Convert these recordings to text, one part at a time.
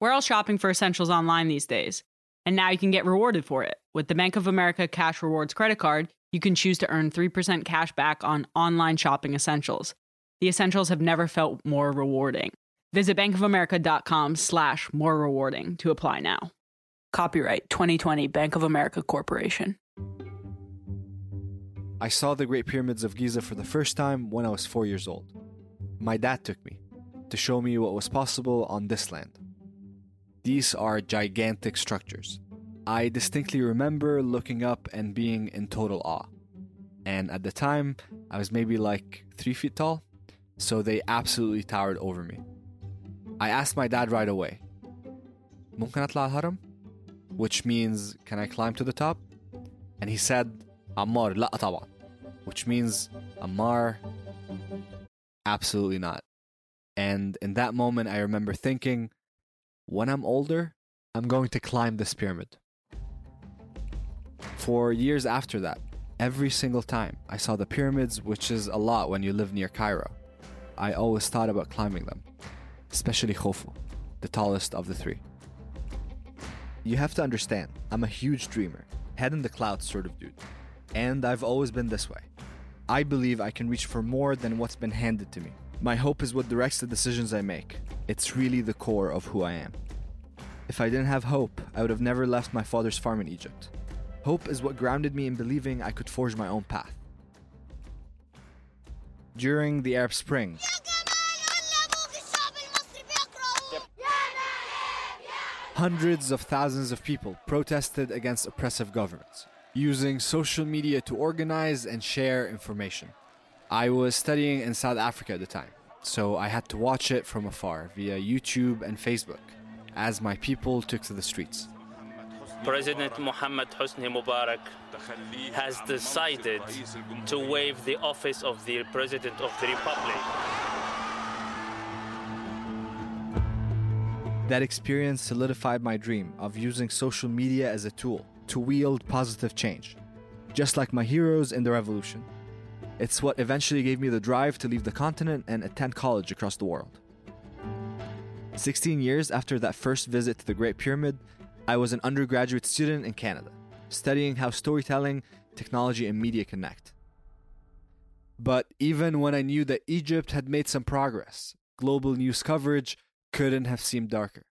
We're all shopping for essentials online these days, and now you can get rewarded for it. With the Bank of America Cash Rewards credit card, you can choose to earn 3% cash back on online shopping essentials. The essentials have never felt more rewarding. Visit bankofamerica.com slash more rewarding to apply now. Copyright 2020 Bank of America Corporation. I saw the Great Pyramids of Giza for the first time when I was four years old. My dad took me to show me what was possible on this land. These are gigantic structures. I distinctly remember looking up and being in total awe. And at the time, I was maybe like three feet tall, so they absolutely towered over me. I asked my dad right away, ممكن أطلع الهرم? Which means, can I climb to the top? And he said, Ammar, لا طبعا. Which means, Ammar, absolutely not. And in that moment, I remember thinking, when I'm older, I'm going to climb this pyramid. For years after that, every single time I saw the pyramids, which is a lot when you live near Cairo, I always thought about climbing them, especially Khufu, the tallest of the three. You have to understand, I'm a huge dreamer, head in the clouds sort of dude, and I've always been this way. I believe I can reach for more than what's been handed to me. My hope is what directs the decisions I make. It's really the core of who I am. If I didn't have hope, I would have never left my father's farm in Egypt. Hope is what grounded me in believing I could forge my own path. During the Arab Spring, hundreds of thousands of people protested against oppressive governments, using social media to organize and share information. I was studying in South Africa at the time, so I had to watch it from afar via YouTube and Facebook as my people took to the streets. President Mohammed Hosni Mubarak has decided to waive the office of the President of the Republic. That experience solidified my dream of using social media as a tool to wield positive change, just like my heroes in the revolution. It's what eventually gave me the drive to leave the continent and attend college across the world. 16 years after that first visit to the Great Pyramid, I was an undergraduate student in Canada, studying how storytelling, technology, and media connect. But even when I knew that Egypt had made some progress, global news coverage couldn't have seemed darker.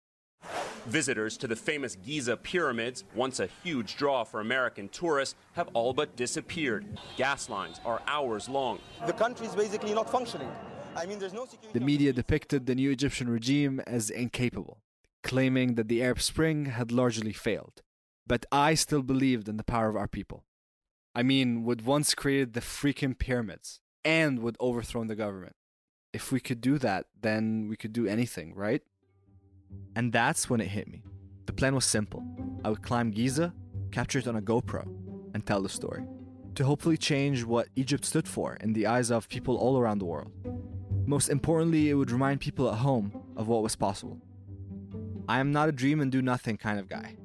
Visitors to the famous Giza pyramids, once a huge draw for American tourists, have all but disappeared. Gas lines are hours long. The country is basically not functioning. I mean, there's no security. The media depicted the new Egyptian regime as incapable, claiming that the Arab Spring had largely failed. But I still believed in the power of our people. I mean, would once created the freaking pyramids and would overthrown the government. If we could do that, then we could do anything, right? And that's when it hit me. The plan was simple. I would climb Giza, capture it on a GoPro, and tell the story. To hopefully change what Egypt stood for in the eyes of people all around the world. Most importantly, it would remind people at home of what was possible. I am not a dream and do nothing kind of guy.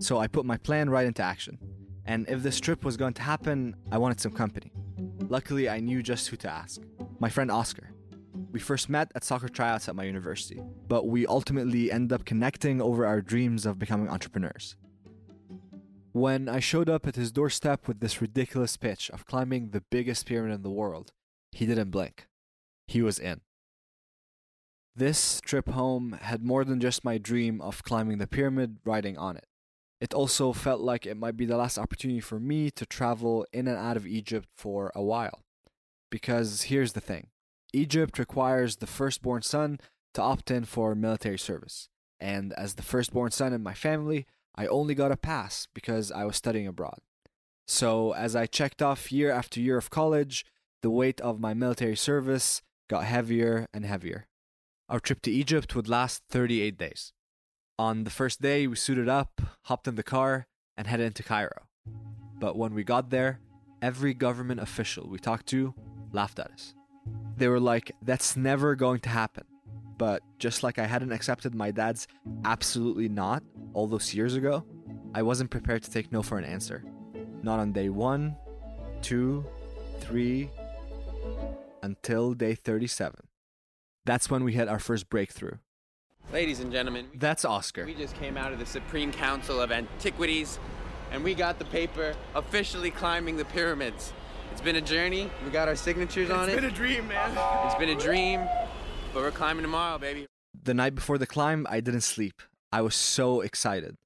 So I put my plan right into action. And if this trip was going to happen, I wanted some company. Luckily, I knew just who to ask my friend Oscar. We first met at soccer tryouts at my university, but we ultimately ended up connecting over our dreams of becoming entrepreneurs. When I showed up at his doorstep with this ridiculous pitch of climbing the biggest pyramid in the world, he didn't blink. He was in. This trip home had more than just my dream of climbing the pyramid riding on it. It also felt like it might be the last opportunity for me to travel in and out of Egypt for a while. Because here's the thing Egypt requires the firstborn son to opt in for military service. And as the firstborn son in my family, I only got a pass because I was studying abroad. So as I checked off year after year of college, the weight of my military service got heavier and heavier. Our trip to Egypt would last 38 days. On the first day, we suited up, hopped in the car, and headed into Cairo. But when we got there, every government official we talked to laughed at us. They were like, that's never going to happen. But just like I hadn't accepted my dad's absolutely not all those years ago, I wasn't prepared to take no for an answer. Not on day one, two, three, until day 37. That's when we had our first breakthrough. Ladies and gentlemen, That's Oscar. we just came out of the Supreme Council of Antiquities and we got the paper officially climbing the pyramids. It's been a journey. We got our signatures on it. It's been a dream, man. It's been a dream, but we're climbing tomorrow, baby. The night before the climb, I didn't sleep. I was so excited.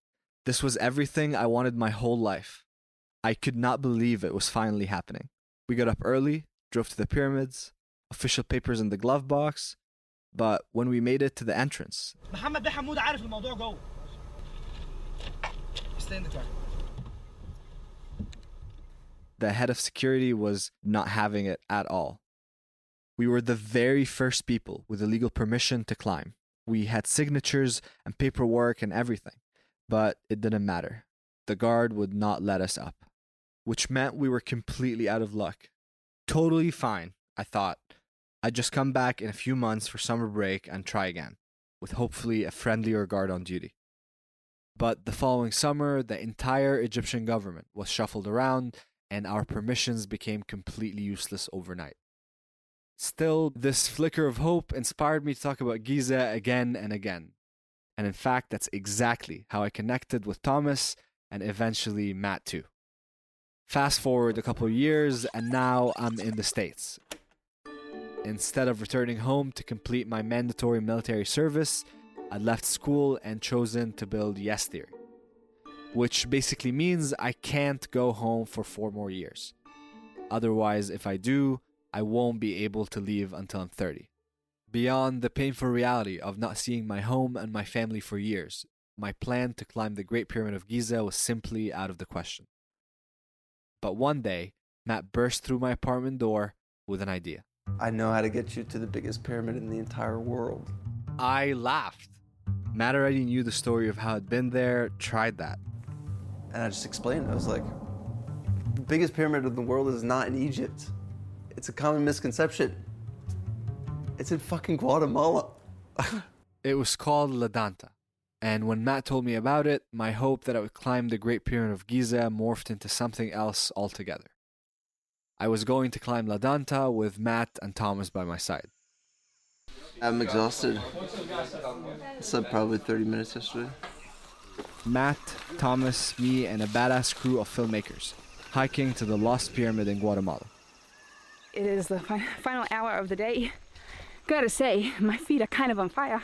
This was everything I wanted my whole life. I could not believe it was finally happening. We got up early, drove to the pyramids, official papers in the glove box, but when we made it to the entrance, محمد ده حمود عارف الموضوع جوه Stay in the car. the head of security was not having it at all. We were the very first people with a legal permission to climb. We had signatures and paperwork and everything, but it didn't matter. The guard would not let us up, which meant we were completely out of luck. Totally fine, I thought. I'd just come back in a few months for summer break and try again, with hopefully a friendlier guard on duty. But the following summer, the entire Egyptian government was shuffled around and our permissions became completely useless overnight. Still, this flicker of hope inspired me to talk about Giza again and again. And in fact, that's exactly how I connected with Thomas and eventually Matt too. Fast forward a couple of years, and now I'm in the States. Instead of returning home to complete my mandatory military service, I left school and chosen to build Yes Theory which basically means I can't go home for four more years. Otherwise, if I do, I won't be able to leave until I'm 30. Beyond the painful reality of not seeing my home and my family for years, my plan to climb the Great Pyramid of Giza was simply out of the question. But one day, Matt burst through my apartment door with an idea. I know how to get you to the biggest pyramid in the entire world. I laughed. Matt already knew the story of how I'd been there, tried that. And I just explained. I was like, the biggest pyramid in the world is not in Egypt. It's a common misconception. It's in fucking Guatemala. It was called La Danta. And when Matt told me about it, my hope that I would climb the Great Pyramid of Giza morphed into something else altogether. I was going to climb La Danta with Matt and Thomas by my side. I'm exhausted. I slept probably 30 minutes yesterday. Matt, Thomas, me, and a badass crew of filmmakers hiking to the Lost Pyramid in Guatemala. It is the final hour of the day. Gotta say, my feet are kind of on fire.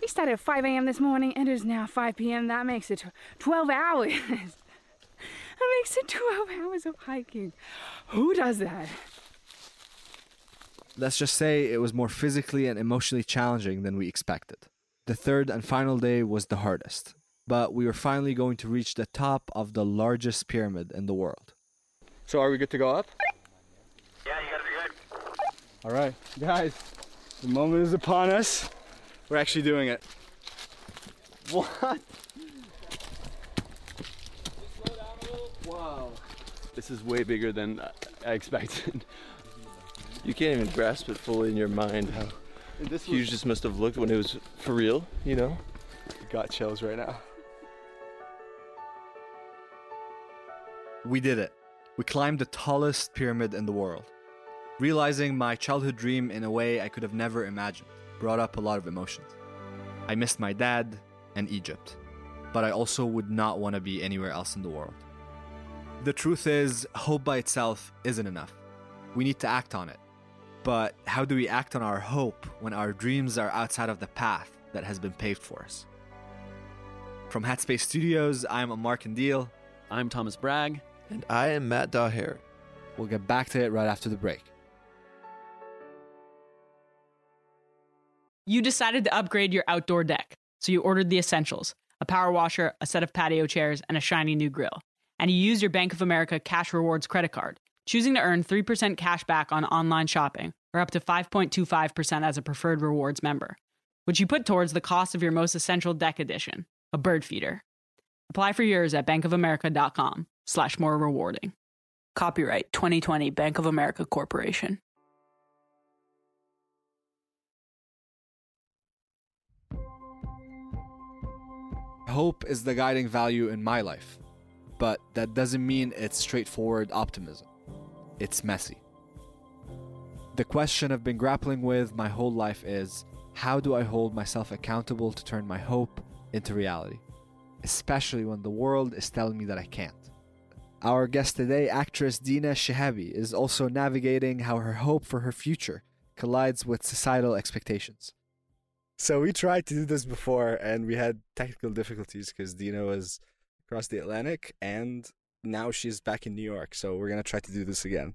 We started at 5 a.m. this morning, and it is now 5 p.m. That makes it 12 hours. that makes it 12 hours of hiking. Who does that? Let's just say it was more physically and emotionally challenging than we expected. The third and final day was the hardest, but we were finally going to reach the top of the largest pyramid in the world. So are we good to go up? Yeah, you gotta be good. All right, guys, the moment is upon us. We're actually doing it. What? Wow. This is way bigger than I- I expected. You can't even grasp it fully in your mind how And this huge this must have looked when it was for real, you know? got chills right now. We did it. We climbed the tallest pyramid in the world. Realizing my childhood dream in a way I could have never imagined brought up a lot of emotions. I missed my dad and Egypt, but I also would not want to be anywhere else in the world. The truth is, hope by itself isn't enough. We need to act on it. But how do we act on our hope when our dreams are outside of the path that has been paved for us? From Headspace Studios, I'm Ammar Kandil. I'm Thomas Brag. And I am Matt Dajer. We'll get back to it right after the break. You decided to upgrade your outdoor deck, so you ordered the essentials a power washer, a set of patio chairs, and a shiny new grill. And you used your Bank of America Cash Rewards credit card, choosing to earn 3% cash back on online shopping or up to 5.25% as a preferred rewards member, which you put towards the cost of your most essential deck addition, a bird feeder. Apply for yours at bankofamerica.com slash more rewarding. Copyright 2020 Bank of America Corporation. Hope is the guiding value in my life, but that doesn't mean it's straightforward optimism. It's messy. The question I've been grappling with my whole life is How do I hold myself accountable to turn my hope into reality? Especially when the world is telling me that I can't. Our guest today, actress Dina Shihabi, is also navigating how her hope for her future collides with societal expectations. So we tried to do this before and we had technical difficulties because Dina was across the Atlantic and now she's back in New York. So we're going to try to do this again.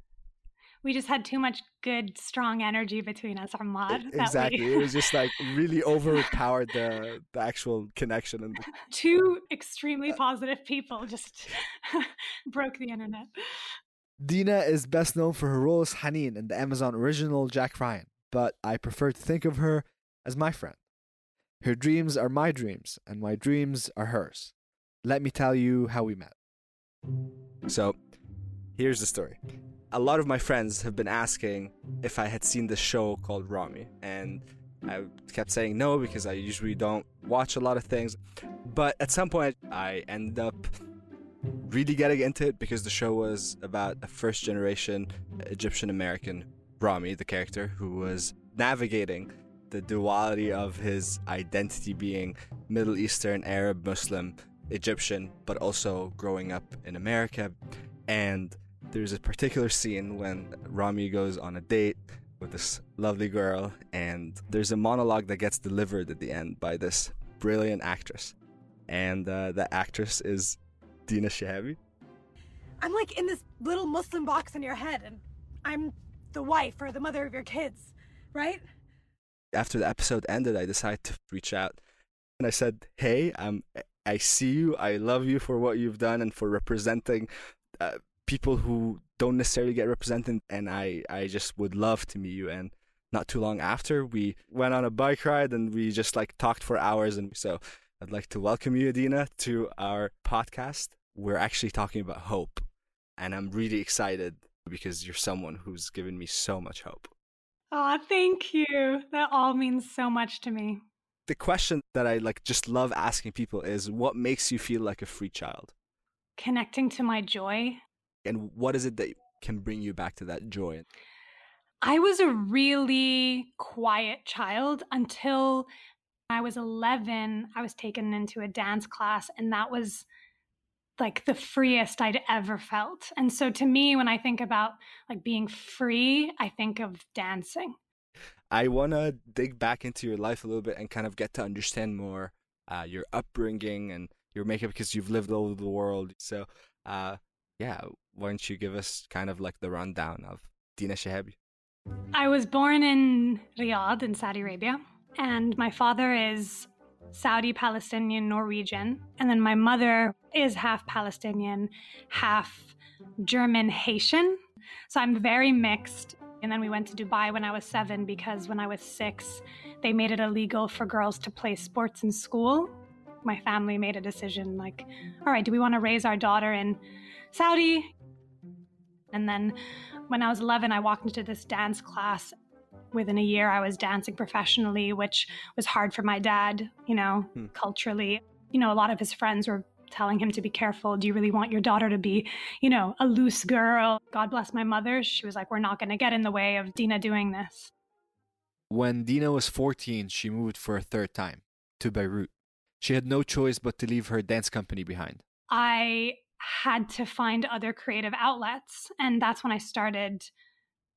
We just had too much good, strong energy between us, Ahmad. Exactly. We... it was just like really overpowered the, the actual connection. and the... Two extremely uh, positive people just broke the internet. Dina is best known for her role as Haneen in the Amazon original Jack Ryan, but I prefer to think of her as my friend. Her dreams are my dreams, and my dreams are hers. Let me tell you how we met. So, here's the story. A lot of my friends have been asking if I had seen the show called Ramy, and I kept saying no because I usually don't watch a lot of things. But at some point, I ended up really getting into it because the show was about a first generation Egyptian American, Ramy, the character, who was navigating the duality of his identity being Middle Eastern, Arab, Muslim, Egyptian, but also growing up in America. And there's a particular scene when Ramy goes on a date with this lovely girl, and there's a monologue that gets delivered at the end by this brilliant actress. And uh, the actress is Dina Shihabi. I'm like in this little Muslim box in your head, and I'm the wife or the mother of your kids, right? After the episode ended, I decided to reach out and I said, "Hey, um, I see you. I love you for what you've done and for representing uh, people who don't necessarily get represented. And I, I just would love to meet you." And not too long after, we went on a bike ride and we just like talked for hours. And so, I'd like to welcome you, Adina, to our podcast. We're actually talking about hope, and I'm really excited because you're someone who's given me so much hope. Oh, thank you. That all means so much to me. The question that I like just love asking people is what makes you feel like a free child? Connecting to my joy. And what is it that can bring you back to that joy? I was a really quiet child until I was 11. I was taken into a dance class, and that was like the freest I'd ever felt. And so to me, when I think about like being free, I think of dancing. I want to dig back into your life a little bit and kind of get to understand more uh, your upbringing and your makeup because you've lived all over the world. So, uh, yeah, why don't you give us kind of like the rundown of Dina Shihabi? I was born in Riyadh in Saudi Arabia, and my father is Saudi Palestinian Norwegian. And then my mother is half Palestinian, half German Haitian. So I'm very mixed. And then we went to Dubai when I was seven because when I was six, they made it illegal for girls to play sports in school. My family made a decision like, all right, do we want to raise our daughter in Saudi? And then when I was 11, I walked into this dance class within a year I was dancing professionally, which was hard for my dad, you know, hmm. culturally. You know, a lot of his friends were telling him to be careful. Do you really want your daughter to be, you know, a loose girl? God bless my mother. She was like, we're not going to get in the way of Dina doing this. When Dina was 14, she moved for a third time to Beirut. She had no choice but to leave her dance company behind. I had to find other creative outlets. And that's when I started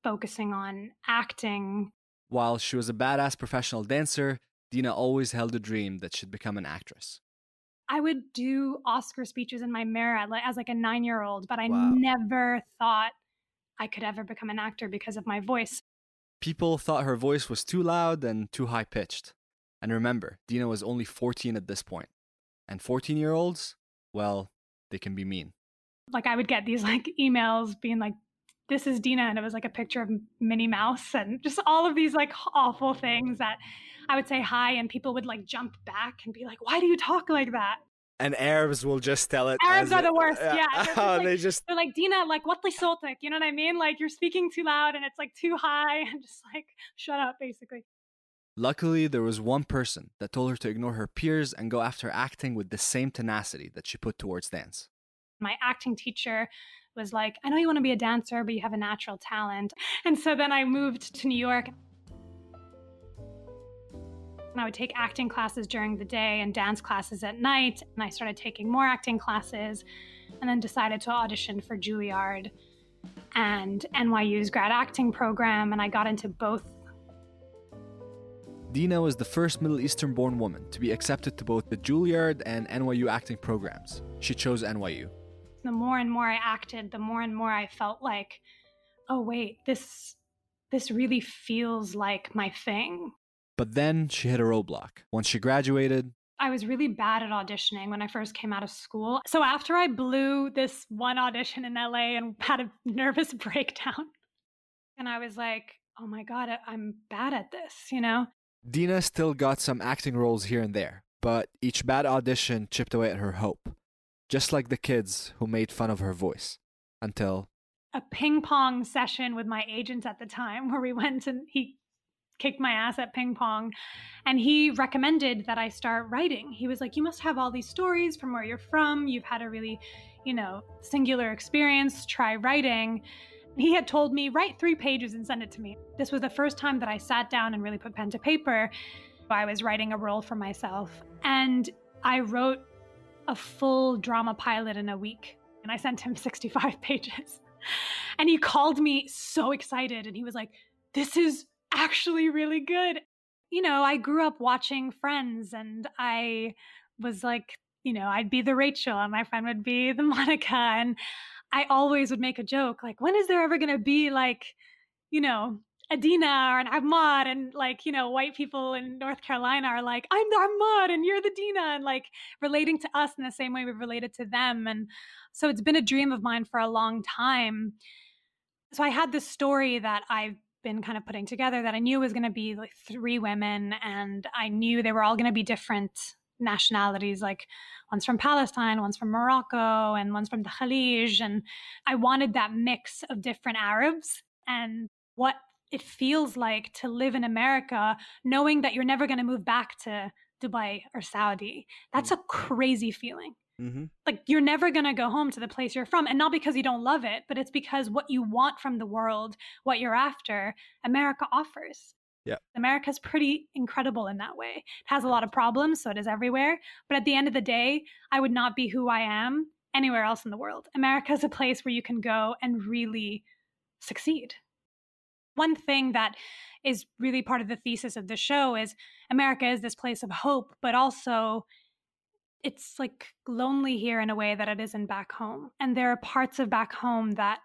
focusing on acting. While she was a badass professional dancer, Dina always held a dream that she'd become an actress. I would do Oscar speeches in my mirror as like a nine year old, but I wow. never thought I could ever become an actor because of my voice. People thought her voice was too loud and too high pitched. And remember, Dina was only 14 at this point. And 14 year olds, well, they can be mean. Like I would get these like emails being like, this is Dina, and it was like a picture of Minnie Mouse and just all of these like awful things that I would say hi, and people would like jump back and be like, "Why do you talk like that?" And Arabs will just tell it. Arabs are the uh, worst. Yeah, yeah. Oh, just like, they just they're like Dina, like what the sotek, you know what I mean? Like you're speaking too loud and it's like too high, and just like shut up, basically. Luckily, there was one person that told her to ignore her peers and go after acting with the same tenacity that she put towards dance. My acting teacher was like, I know you want to be a dancer, but you have a natural talent. And so then I moved to New York. And I would take acting classes during the day and dance classes at night. And I started taking more acting classes and then decided to audition for Juilliard and NYU's grad acting program. And I got into both. Dina was the first Middle Eastern born woman to be accepted to both the Juilliard and NYU acting programs. She chose NYU. The more and more I acted, the more and more I felt like, oh, wait, this. This really feels like my thing. But then she hit a roadblock. Once she graduated, I was really bad at auditioning when I first came out of school. So after I blew this one audition in LA and had a nervous breakdown, and I was like, oh my God, I'm bad at this, you know? Dina still got some acting roles here and there, but each bad audition chipped away at her hope, just like the kids who made fun of her voice. Until a ping pong session with my agent at the time where we went and he kicked my ass at ping pong. And he recommended that I start writing. He was like, You must have all these stories from where you're from. You've had a really, you know, singular experience. Try writing. He had told me, Write three pages and send it to me. This was the first time that I sat down and really put pen to paper. I was writing a role for myself. And I wrote a full drama pilot in a week. And I sent him 65 pages. And he called me so excited. And he was like, This is actually really good. You know, I grew up watching Friends and I was like, you know, I'd be the Rachel and my friend would be the Monica. And I always would make a joke like, when is there ever going to be like, you know, Adina or an Ahmad and like, you know, white people in North Carolina are like, I'm the Ahmad and you're the Dina and like relating to us in the same way we've related to them. And so it's been a dream of mine for a long time. So I had this story that I've been kind of putting together that I knew was going to be like three women, and I knew they were all going to be different nationalities. Like one's from Palestine, one's from Morocco, and one's from the Khalij. And I wanted that mix of different Arabs and what it feels like to live in America, knowing that you're never going to move back to Dubai or Saudi. That's mm. a crazy feeling. Mm-hmm. Like you're never going to go home to the place you're from. And not because you don't love it, but it's because what you want from the world, what you're after, America offers. Yeah. America's pretty incredible in that way. It has a lot of problems, so it is everywhere. But at the end of the day, I would not be who I am anywhere else in the world. America is a place where you can go and really succeed. One thing that is really part of the thesis of the show is America is this place of hope, but also it's like lonely here in a way that it isn't back home. And there are parts of back home that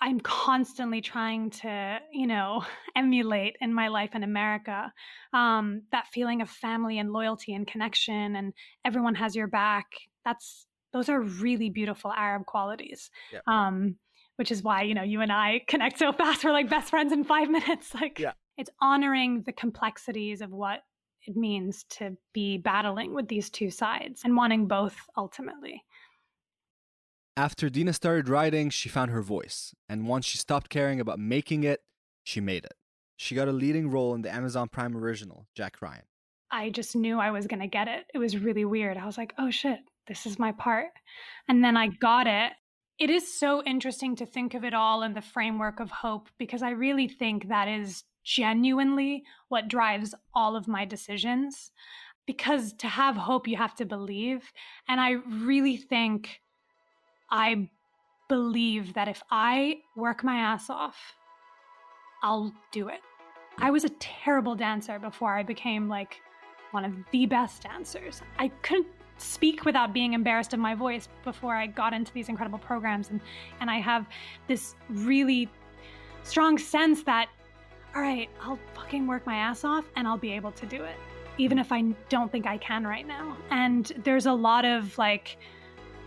I'm constantly trying to, you know, emulate in my life in America. Um, that feeling of family and loyalty and connection, and everyone has your back. That's those are really beautiful Arab qualities. Yeah. Um, which is why you know you and I connect so fast. We're like best friends in five minutes. Like, yeah. it's honoring the complexities of what it means to be battling with these two sides and wanting both ultimately. After Dina started writing, she found her voice, and once she stopped caring about making it, she made it. She got a leading role in the Amazon Prime original, Jack Ryan. I just knew I was going to get it. It was really weird. I was like, oh shit, this is my part. And then I got it. It is so interesting to think of it all in the framework of hope because I really think that is genuinely what drives all of my decisions. Because to have hope, you have to believe. And I really think I believe that if I work my ass off, I'll do it. I was a terrible dancer before I became like one of the best dancers. I couldn't speak without being embarrassed of my voice before I got into these incredible programs and and I have this really strong sense that all right, I'll fucking work my ass off and I'll be able to do it, even if I don't think I can right now. And there's a lot of like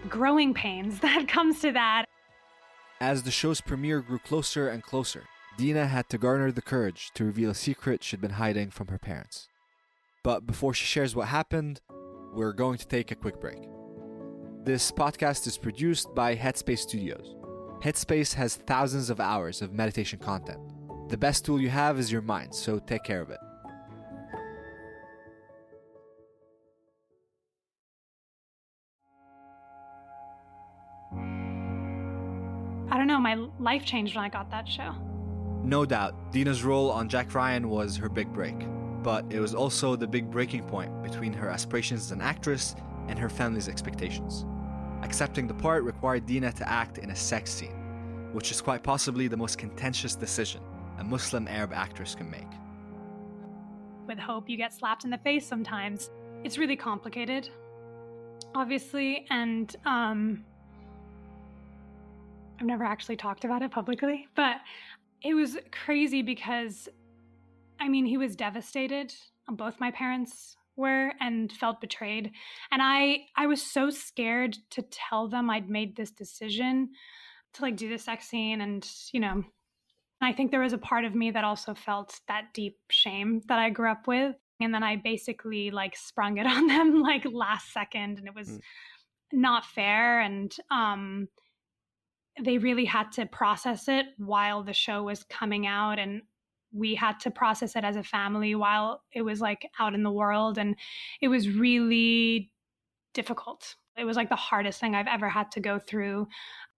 growing pains that comes to that. As the show's premiere grew closer and closer, Dina had to garner the courage to reveal a secret she'd been hiding from her parents. But before she shares what happened, we're going to take a quick break. This podcast is produced by Headspace Studios. Headspace has thousands of hours of meditation content the best tool you have is your mind, so take care of it. I don't know, my life changed when I got that show. No doubt, Dina's role on Jack Ryan was her big break. but it was also the big breaking point between her aspirations as an actress and her family's expectations. Accepting the part required Dina to act in a sex scene, which is quite possibly the most contentious decision a Muslim Arab actress can make. With Hope, you get slapped in the face sometimes. It's really complicated, obviously, and um, I've never actually talked about it publicly, but it was crazy because I mean, he was devastated. Both my parents were and felt betrayed. And I I was so scared to tell them I'd made this decision to like do the sex scene and, you know, I think there was a part of me that also felt that deep shame that I grew up with. And then I basically like sprung it on them like last second and it was mm. not fair. And um they really had to process it while the show was coming out and we had to process it as a family while it was like out in the world. And it was really difficult. It was like the hardest thing i've ever had to go through.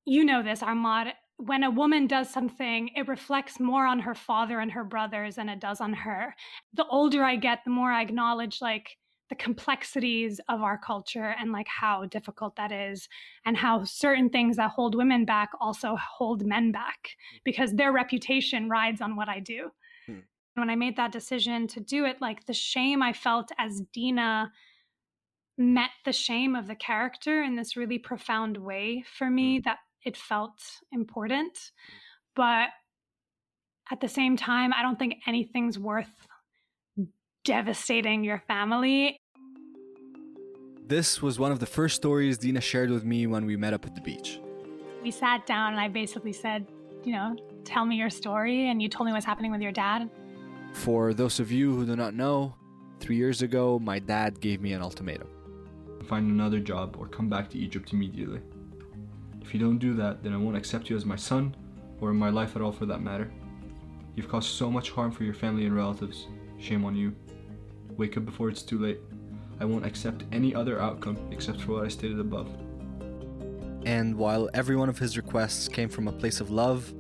You know this Ammar when a woman does something it reflects more on her father and her brothers than it does on her the older i get the more i acknowledge like the complexities of our culture and like how difficult that is and how certain things that hold women back also hold men back because their reputation rides on what I do. Hmm. When I made that decision to do it, like the shame I felt as Dina met the shame of the character in this really profound way for me hmm. that it felt important. Mm. But at the same time, I don't think anything's worth devastating your family. This was one of the first stories Dina shared with me when we met up at the beach. We sat down and I basically said, you know, tell me your story, and you told me what's happening with your dad. For those of you who do not know, three years ago, my dad gave me an ultimatum find another job or come back to Egypt immediately. If you don't do that, then I won't accept you as my son or in my life at all for that matter. You've caused so much harm for your family and relatives. Shame on you. Wake up before it's too late. I won't accept any other outcome except for what I stated above. And while every one of his requests came from a place of love,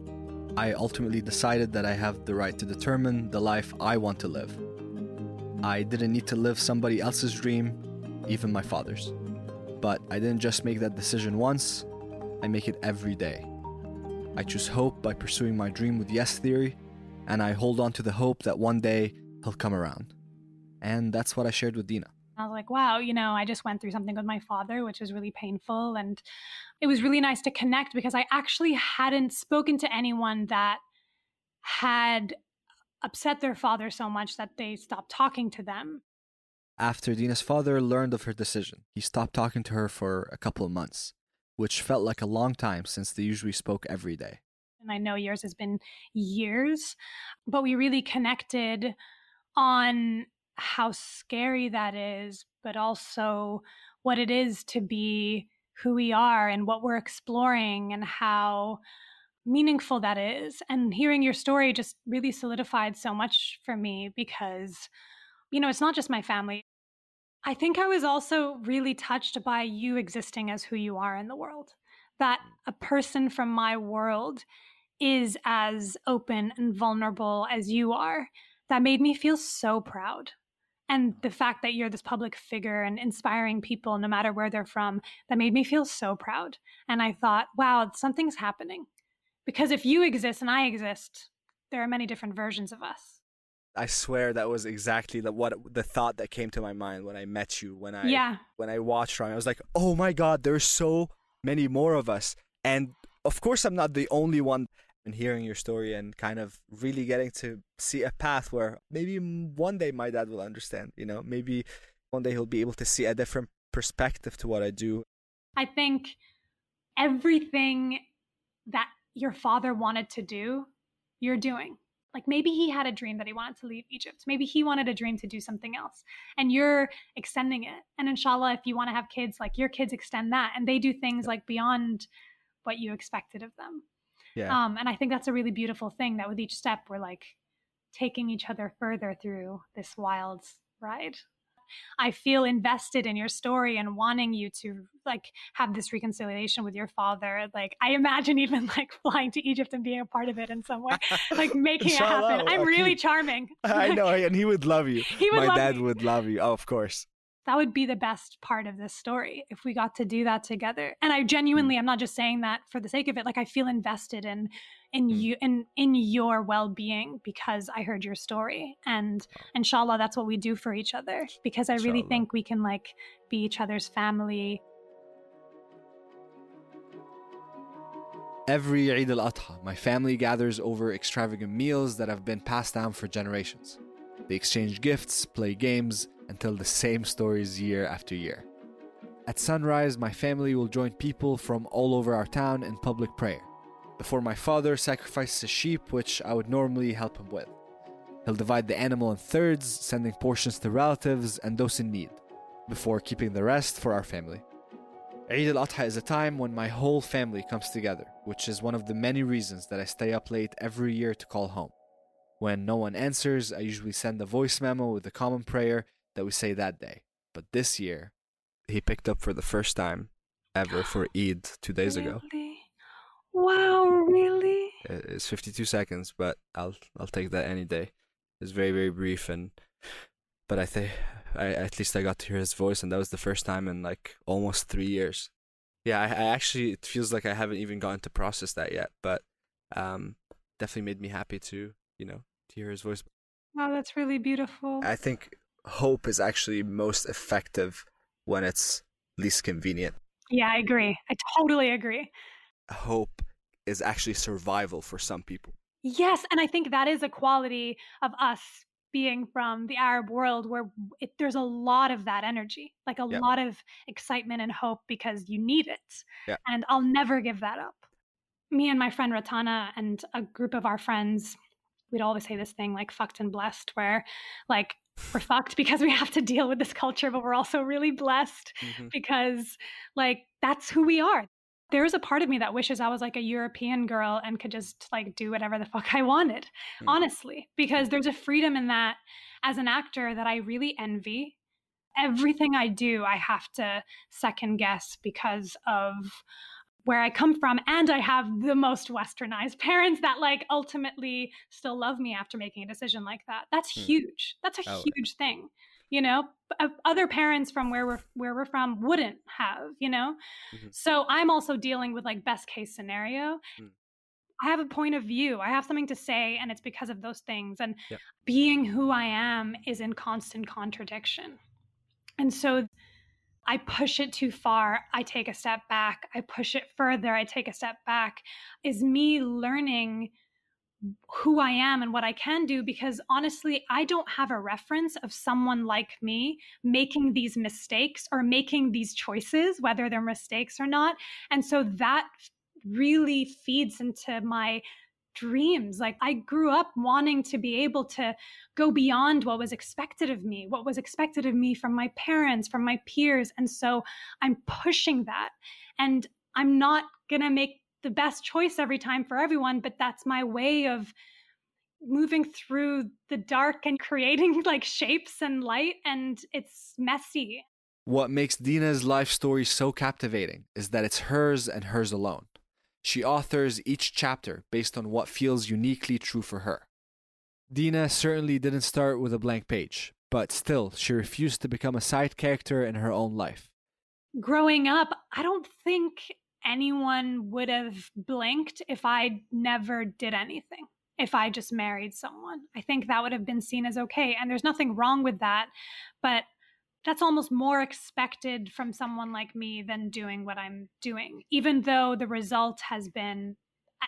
I ultimately decided that I have the right to determine the life I want to live. I didn't need to live somebody else's dream, even my father's. But I didn't just make that decision once, I make it every day. I choose hope by pursuing my dream with yes theory, and I hold on to the hope that one day he'll come around. And that's what I shared with Dina. I was like, wow, you know, I just went through something with my father, which was really painful. And it was really nice to connect because I actually hadn't spoken to anyone that had upset their father so much that they stopped talking to them. After Dina's father learned of her decision, he stopped talking to her for a couple of months, which felt like a long time since they usually spoke every day. And I know yours has been years, but we really connected on how scary that is, but also what it is to be who we are and what we're exploring and how meaningful that is. And hearing your story just really solidified so much for me because, you know, it's not just my family. I think I was also really touched by you existing as who you are in the world. That mm. a person from my world is as open and vulnerable as you are. That made me feel so proud and the fact that you're this public figure and inspiring people no matter where they're from that made me feel so proud and i thought wow something's happening because if you exist and i exist there are many different versions of us i swear that was exactly the what the thought that came to my mind when i met you when i yeah. when i watched Ryan. i was like oh my god there's so many more of us and of course i'm not the only one and hearing your story and kind of really getting to see a path where maybe one day my dad will understand you know maybe one day he'll be able to see a different perspective to what i do i think everything that your father wanted to do you're doing like maybe he had a dream that he wanted to leave egypt. Maybe he wanted a dream to do something else. And you're extending it. And inshallah if you want to have kids like your kids extend that. And they do things like beyond what you expected of them. Yeah. Um, and I think that's a really beautiful thing that with each step, we're like taking each other further through this wild ride. I feel invested in your story and wanting you to like have this reconciliation with your father. Like I imagine even like flying to Egypt and being a part of it in some way, like making it happen. I'm really charming. I know, and he would love you. He would My dad me. would love you. Oh, of course. that would be the best part of this story if we got to do that together and i genuinely mm. i'm not just saying that for the sake of it like i feel invested in in mm. you in in your well-being because i heard your story and inshallah that's what we do for each other because i really Inshallah. think we can like be each other's family Every Eid al Adha, my family gathers over extravagant meals that have been passed down for generations. They exchange gifts, play games, and tell the same stories year after year. At sunrise, my family will join people from all over our town in public prayer. Before my father sacrifices a sheep, which I would normally help him with. He'll divide the animal in thirds, sending portions to relatives and those in need, before keeping the rest for our family. Eid al Adha is a time when my whole family comes together, which is one of the many reasons that I stay up late every year to call home. When no one answers, I usually send a voice memo with a common prayer that we say that day. But this year, he picked up for the first time ever for Eid two days ago. Wow really It's 52 seconds, but I'll I'll take that any day. It's very very brief and but I think I at least I got to hear his voice and that was the first time in like almost 3 years. Yeah, I, I actually it feels like I haven't even gotten to process that yet, but um definitely made me happy to, you know, to hear his voice. wow that's really beautiful I think hope is actually most effective when it's least convenient. yeah i agree i totally agree Hope is actually survival for some people. Yes, and I think that is a quality of us being from the Arab world where it, there's a lot of that energy, like a Yeah. lot of excitement and hope because you need it. Yeah. And I'll never give that up. Me and my friend Ratana and a group of our friends, we'd always say this thing like fucked and blessed, where like we're fucked because we have to deal with this culture, but we're also really blessed mm-hmm. because like that's who we are. There is a part of me that wishes I was like a European girl and could just like do whatever the fuck I wanted, honestly, because there's a freedom in that as an actor that I really envy. Everything I do, I have to second guess because of where I come from. And I have the most westernized parents that like ultimately still love me after making a decision like that. That's Hmm. huge. That's a Oh, huge thing. You know, other parents from where we're where we're from wouldn't have, you know? Mm-hmm. So I'm also dealing with like best case scenario. Mm. I have a point of view. I have something to say and it's because of those things and Yep. being who I am is in constant contradiction. And so I push it too far, I take a step back. I push it further, I take a step back. Is me learning who I am and what I can do because honestly, I don't have a reference of someone like me making these mistakes or making these choices, whether they're mistakes or not. And so that really feeds into my dreams. Like I grew up wanting to be able to go beyond what was expected of me, what was expected of me from my parents, from my peers. And so I'm pushing that. And I'm not going to make the best choice every time for everyone, but that's my way of moving through the dark and creating like shapes and light. And it's messy. What makes Dina's life story so captivating is that it's hers and hers alone. She authors each chapter based on what feels uniquely true for her. Dina certainly didn't start with a blank page, but still, she refused to become a side character in her own life. growing up, I don't think anyone would have blinked if I never did anything, if I just married someone. I think that would have been seen as okay. And there's nothing wrong with that. But that's almost more expected from someone like me than doing what I'm doing, even though the result has been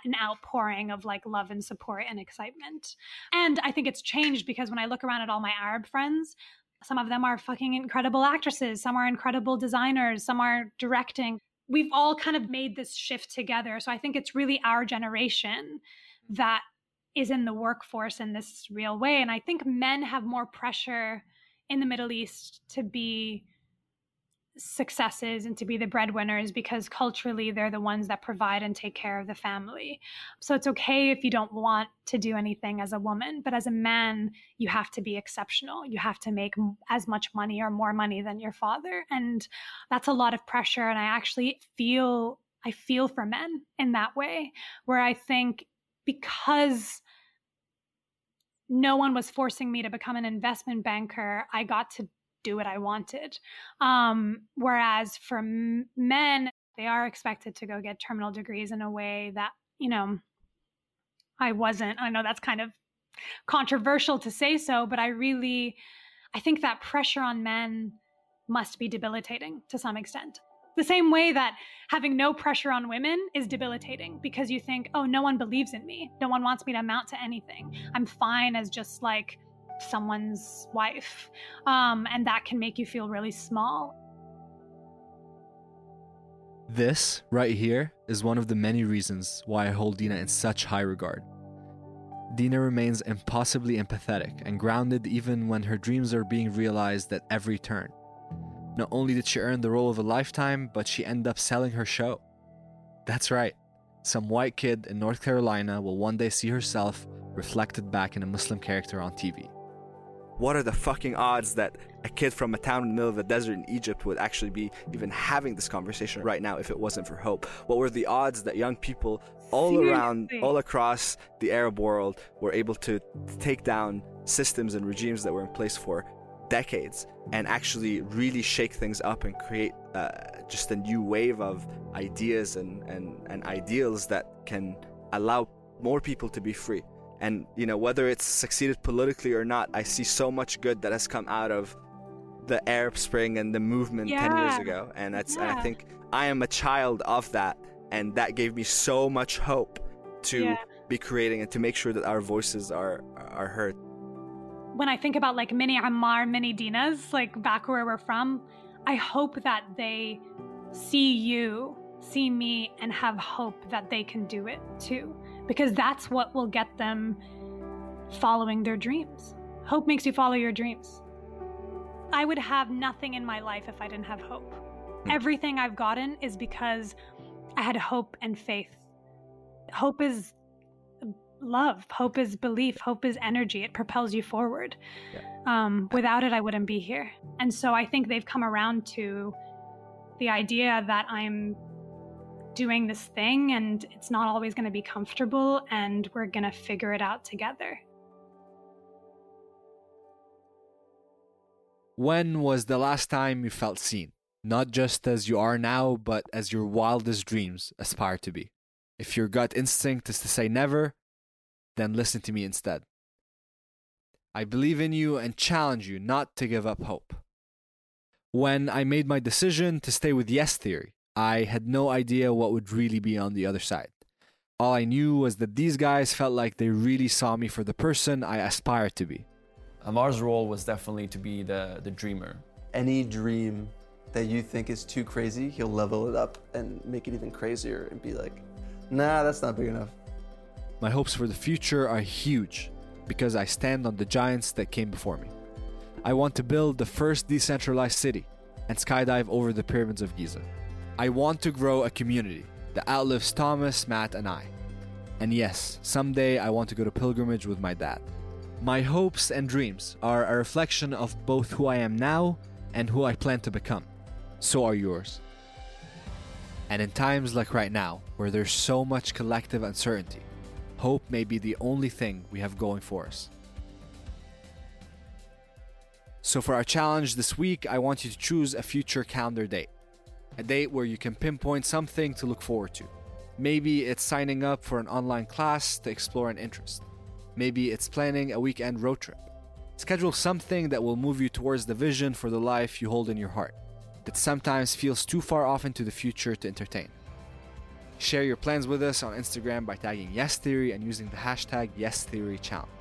an outpouring of like love and support and excitement. And I think it's changed because when I look around at all my Arab friends, some of them are fucking incredible actresses, some are incredible designers, some are directing. We've all kind of made this shift together. So I think it's really our generation mm-hmm. that is in the workforce in this real way. And I think men have more pressure in the Middle East to be successes and to be the breadwinners because culturally they're the ones that provide and take care of the family. So it's okay if you don't want to do anything as a woman, but as a man, you have to be exceptional. You have to make as much money or more money than your father. And that's a lot of pressure. And I actually feel, I feel for men in that way, where I think because no one was forcing me to become an investment banker, I got to do what I wanted. Um, whereas for men, they are expected to go get terminal degrees in a way that, you know, I wasn't. I know that's kind of controversial to say so, but I really, I think that pressure on men must be debilitating to some extent. The same way that having no pressure on women is debilitating because you think, oh, no one believes in me. No one wants me to amount to anything. I'm fine as just like someone's wife. Um, and that can make you feel really small. This, right here, is one of the many reasons why I hold Dina in such high regard. Dina remains impossibly empathetic and grounded even when her dreams are being realized at every turn. Not only did she earn the role of a lifetime, but she ended up selling her show. That's right, some white kid in North Carolina will one day see herself reflected back in a Muslim character on TV what are the fucking odds that a kid from a town in the middle of the desert in Egypt would actually be even having this conversation right now if it wasn't for hope? What were the odds that young people all Seriously? around, all across the Arab world were able to take down systems and regimes that were in place for decades and actually really shake things up and create uh, just a new wave of ideas and, and, and ideals that can allow more people to be free? And you know, whether it's succeeded politically or not, I see so much good that has come out of the Arab Spring and the movement yeah. 10 years ago. And that's yeah. and I think I am a child of that and that gave me so much hope to yeah. be creating and to make sure that our voices are are heard. When I think about like mini Ammar, mini Dinas, like back where we're from, I hope that they see you, see me and have hope that they can do it too because that's what will get them following their dreams. Hope makes you follow your dreams. I would have nothing in my life if I didn't have hope. Everything I've gotten is because I had hope and faith. Hope is love, hope is belief, hope is energy. It propels you forward. Yeah. Um, without it, I wouldn't be here. And so I think they've come around to the idea that I'm doing this thing and it's not always going to be comfortable and we're going to figure it out together. When was the last time you felt seen? Not just as you are now, but as your wildest dreams aspire to be. If your gut instinct is to say never, then listen to me instead. I believe in you and challenge you not to give up hope. When I made my decision to stay with Yes Theory, I had no idea what would really be on the other side. All I knew was that these guys felt like they really saw me for the person I aspired to be. Ammar's role was definitely to be the, the dreamer. Any dream that you think is too crazy, he'll level it up and make it even crazier and be like, nah, that's not big enough. My hopes for the future are huge because I stand on the giants that came before me. I want to build the first decentralized city and skydive over the pyramids of Giza. I want to grow a community that outlives Thomas, Matt, and I. And yes, someday I want to go to pilgrimage with my dad. My hopes and dreams are a reflection of both who I am now and who I plan to become. So are yours. And in times like right now, where there's so much collective uncertainty, hope may be the only thing we have going for us. So, for our challenge this week, I want you to choose a future calendar date a date where you can pinpoint something to look forward to. Maybe it's signing up for an online class to explore an interest. Maybe it's planning a weekend road trip. Schedule something that will move you towards the vision for the life you hold in your heart, that sometimes feels too far off into the future to entertain. Share your plans with us on Instagram by tagging Yes Theory and using the hashtag Yes Theory Challenge.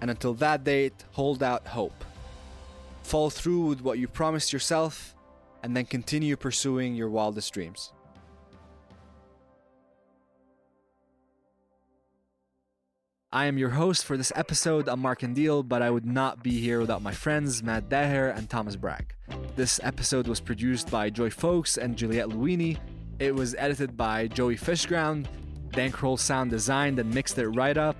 And until that date, hold out hope. Follow through with what you promised yourself and then continue pursuing your wildest dreams. I am your host for this episode. I'm Ammar Kandil, but I would not be here without my friends Matt Dajer and Thomas Brag. This episode was produced by Joy Folks and Juliette Luini. It was edited by Joey Fishground. Bankroll sound designed and mixed it right up.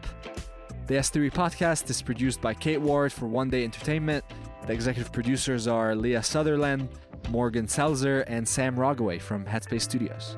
The S3 podcast is produced by Kate Ward for One Day Entertainment. The executive producers are Leah Sutherland, Morgan Selzer, and Sam Rogaway from Headspace Studios.